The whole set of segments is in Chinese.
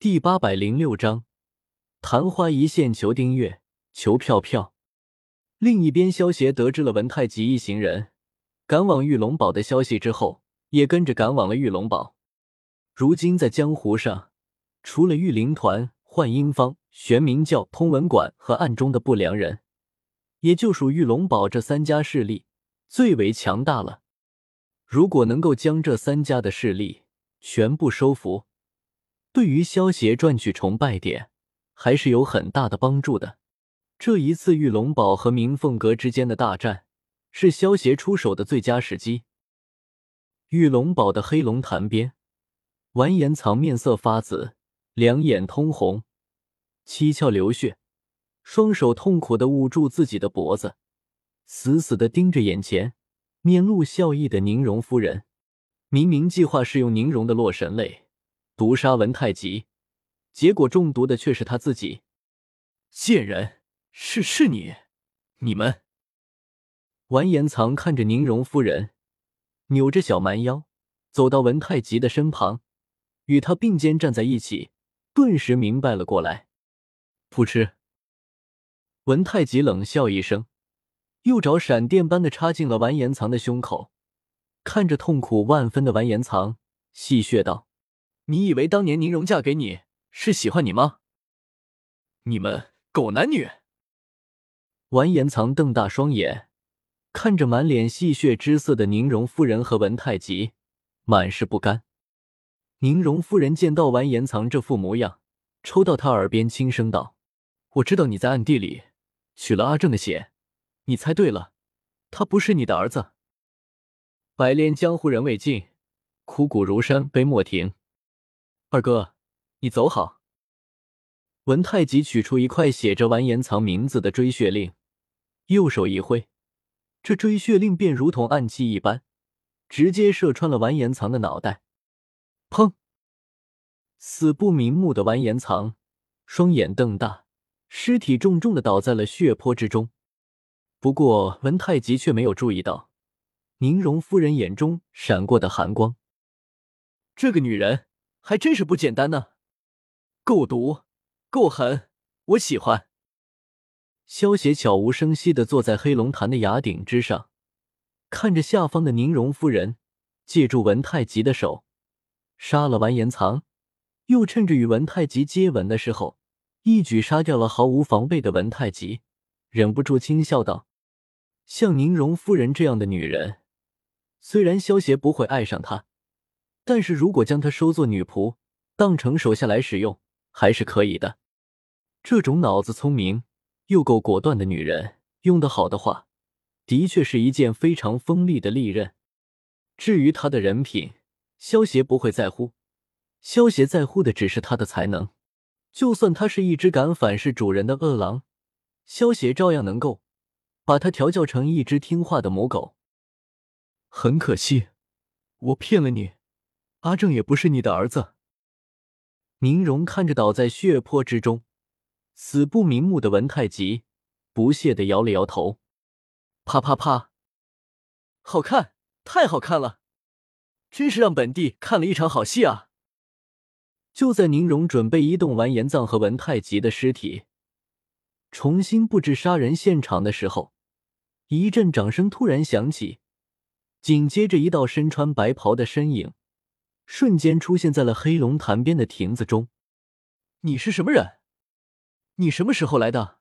第八百零六章，昙花一现，求订阅，求票票。另一边，萧协得知了文太极一行人赶往玉龙堡的消息之后，也跟着赶往了玉龙堡。如今在江湖上，除了玉灵团、幻音坊、玄冥教、通文馆和暗中的不良人，也就属玉龙堡这三家势力最为强大了。如果能够将这三家的势力全部收服，对于萧协赚取崇拜点，还是有很大的帮助的。这一次玉龙堡和明凤阁之间的大战，是萧协出手的最佳时机。玉龙堡的黑龙潭边，完颜藏面色发紫，两眼通红，七窍流血，双手痛苦的捂住自己的脖子，死死的盯着眼前面露笑意的宁荣夫人。明明计划是用宁荣的洛神泪。毒杀文太极，结果中毒的却是他自己。贱人，是是你，你们！完颜藏看着宁荣夫人，扭着小蛮腰走到文太极的身旁，与他并肩站在一起，顿时明白了过来。噗嗤，文太极冷笑一声，右爪闪电般的插进了完颜藏的胸口，看着痛苦万分的完颜藏，戏谑道。你以为当年宁荣嫁给你是喜欢你吗？你们狗男女！完颜藏瞪大双眼，看着满脸戏谑之色的宁荣夫人和文太极，满是不甘。宁荣夫人见到完颜藏这副模样，抽到他耳边轻声道：“我知道你在暗地里取了阿正的血，你猜对了，他不是你的儿子。百炼江湖人未尽，枯骨如山悲莫停。”二哥，你走好。文太极取出一块写着完颜藏名字的追血令，右手一挥，这追血令便如同暗器一般，直接射穿了完颜藏的脑袋。砰！死不瞑目的完颜藏双眼瞪大，尸体重重的倒在了血泊之中。不过文太极却没有注意到宁荣夫人眼中闪过的寒光。这个女人。还真是不简单呢，够毒，够狠，我喜欢。萧协悄无声息的坐在黑龙潭的崖顶之上，看着下方的宁荣夫人，借助文太极的手杀了完颜藏，又趁着与文太极接吻的时候，一举杀掉了毫无防备的文太极，忍不住轻笑道：“像宁荣夫人这样的女人，虽然萧协不会爱上她。”但是如果将她收做女仆，当成手下来使用，还是可以的。这种脑子聪明又够果断的女人，用得好的话，的确是一件非常锋利的利刃。至于她的人品，萧协不会在乎，萧协在乎的只是她的才能。就算她是一只敢反噬主人的恶狼，萧协照样能够把她调教成一只听话的母狗。很可惜，我骗了你。阿正也不是你的儿子。宁荣看着倒在血泊之中、死不瞑目的文太极，不屑的摇了摇头。啪啪啪！好看，太好看了，真是让本帝看了一场好戏啊！就在宁荣准备移动完颜藏和文太极的尸体，重新布置杀人现场的时候，一阵掌声突然响起，紧接着一道身穿白袍的身影。瞬间出现在了黑龙潭边的亭子中。你是什么人？你什么时候来的？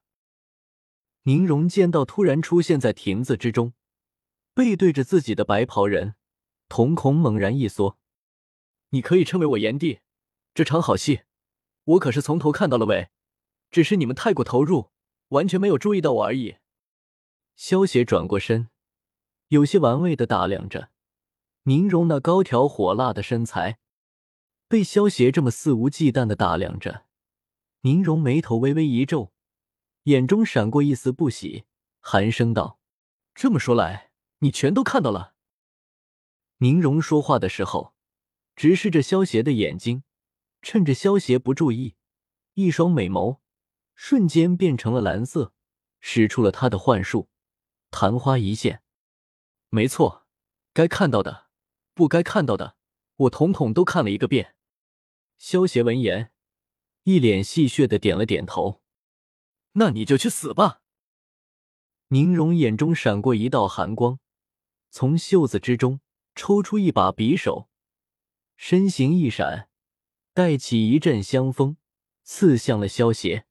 宁荣见到突然出现在亭子之中，背对着自己的白袍人，瞳孔猛然一缩。你可以称为我炎帝。这场好戏，我可是从头看到了尾，只是你们太过投入，完全没有注意到我而已。萧邪转过身，有些玩味的打量着。宁荣那高挑火辣的身材，被萧协这么肆无忌惮的打量着，宁荣眉头微微一皱，眼中闪过一丝不喜，寒声道：“这么说来，你全都看到了。”宁荣说话的时候，直视着萧协的眼睛，趁着萧协不注意，一双美眸瞬间变成了蓝色，使出了他的幻术——昙花一现。没错，该看到的。不该看到的，我统统都看了一个遍。萧协闻言，一脸戏谑的点了点头。那你就去死吧！宁荣眼中闪过一道寒光，从袖子之中抽出一把匕首，身形一闪，带起一阵香风，刺向了萧邪。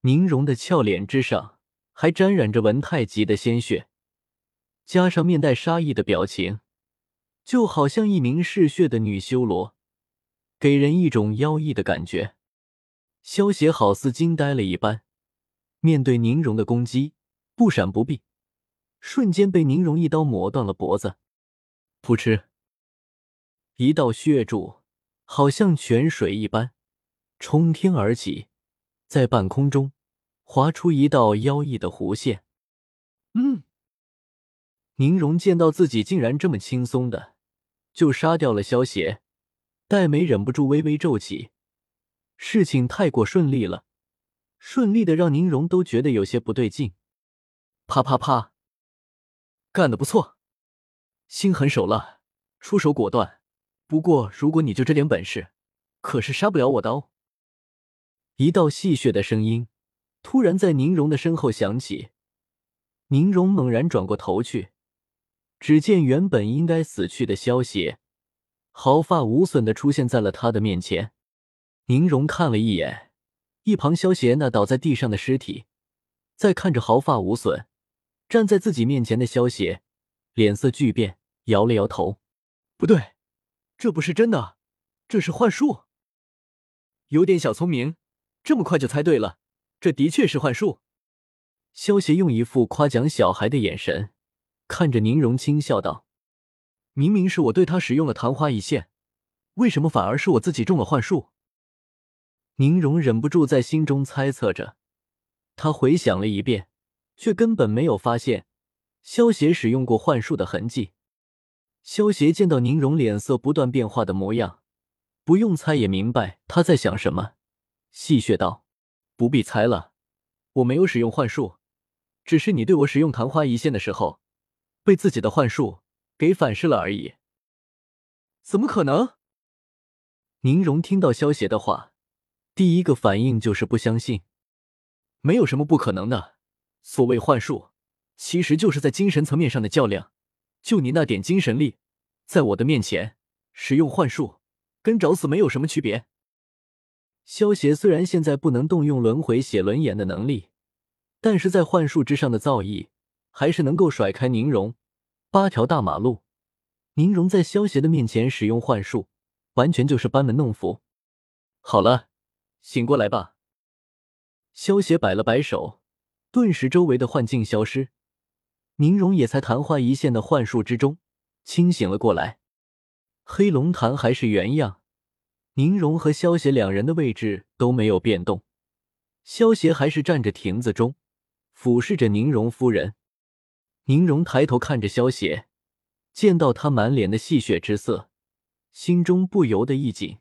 宁荣的俏脸之上还沾染着文太极的鲜血，加上面带杀意的表情，就好像一名嗜血的女修罗，给人一种妖异的感觉。萧邪好似惊呆了一般。面对宁荣的攻击，不闪不避，瞬间被宁荣一刀磨断了脖子。噗嗤，一道血柱好像泉水一般冲天而起，在半空中划出一道妖异的弧线。嗯，宁荣见到自己竟然这么轻松的就杀掉了萧邪，黛眉忍不住微微皱起，事情太过顺利了。顺利的让宁荣都觉得有些不对劲，啪啪啪，干得不错，心狠手辣，出手果断。不过如果你就这点本事，可是杀不了我的哦。一道戏谑的声音突然在宁荣的身后响起，宁荣猛然转过头去，只见原本应该死去的萧邪，毫发无损的出现在了他的面前。宁荣看了一眼。一旁萧邪那倒在地上的尸体，再看着毫发无损站在自己面前的萧邪，脸色巨变，摇了摇头：“不对，这不是真的，这是幻术。”有点小聪明，这么快就猜对了，这的确是幻术。萧邪用一副夸奖小孩的眼神看着宁荣，轻笑道：“明明是我对他使用了昙花一现，为什么反而是我自己中了幻术？”宁荣忍不住在心中猜测着，他回想了一遍，却根本没有发现萧邪使用过幻术的痕迹。萧邪见到宁荣脸色不断变化的模样，不用猜也明白他在想什么，戏谑道：“不必猜了，我没有使用幻术，只是你对我使用昙花一现的时候，被自己的幻术给反噬了而已。”怎么可能？宁荣听到萧邪的话。第一个反应就是不相信，没有什么不可能的。所谓幻术，其实就是在精神层面上的较量。就你那点精神力，在我的面前使用幻术，跟找死没有什么区别。萧邪虽然现在不能动用轮回写轮眼的能力，但是在幻术之上的造诣，还是能够甩开宁荣八条大马路。宁荣在萧邪的面前使用幻术，完全就是班门弄斧。好了。醒过来吧！萧邪摆了摆手，顿时周围的幻境消失，宁荣也才昙花一现的幻术之中清醒了过来。黑龙潭还是原样，宁荣和萧邪两人的位置都没有变动，萧邪还是站着亭子中，俯视着宁荣夫人。宁荣抬头看着萧邪，见到他满脸的戏谑之色，心中不由得一紧。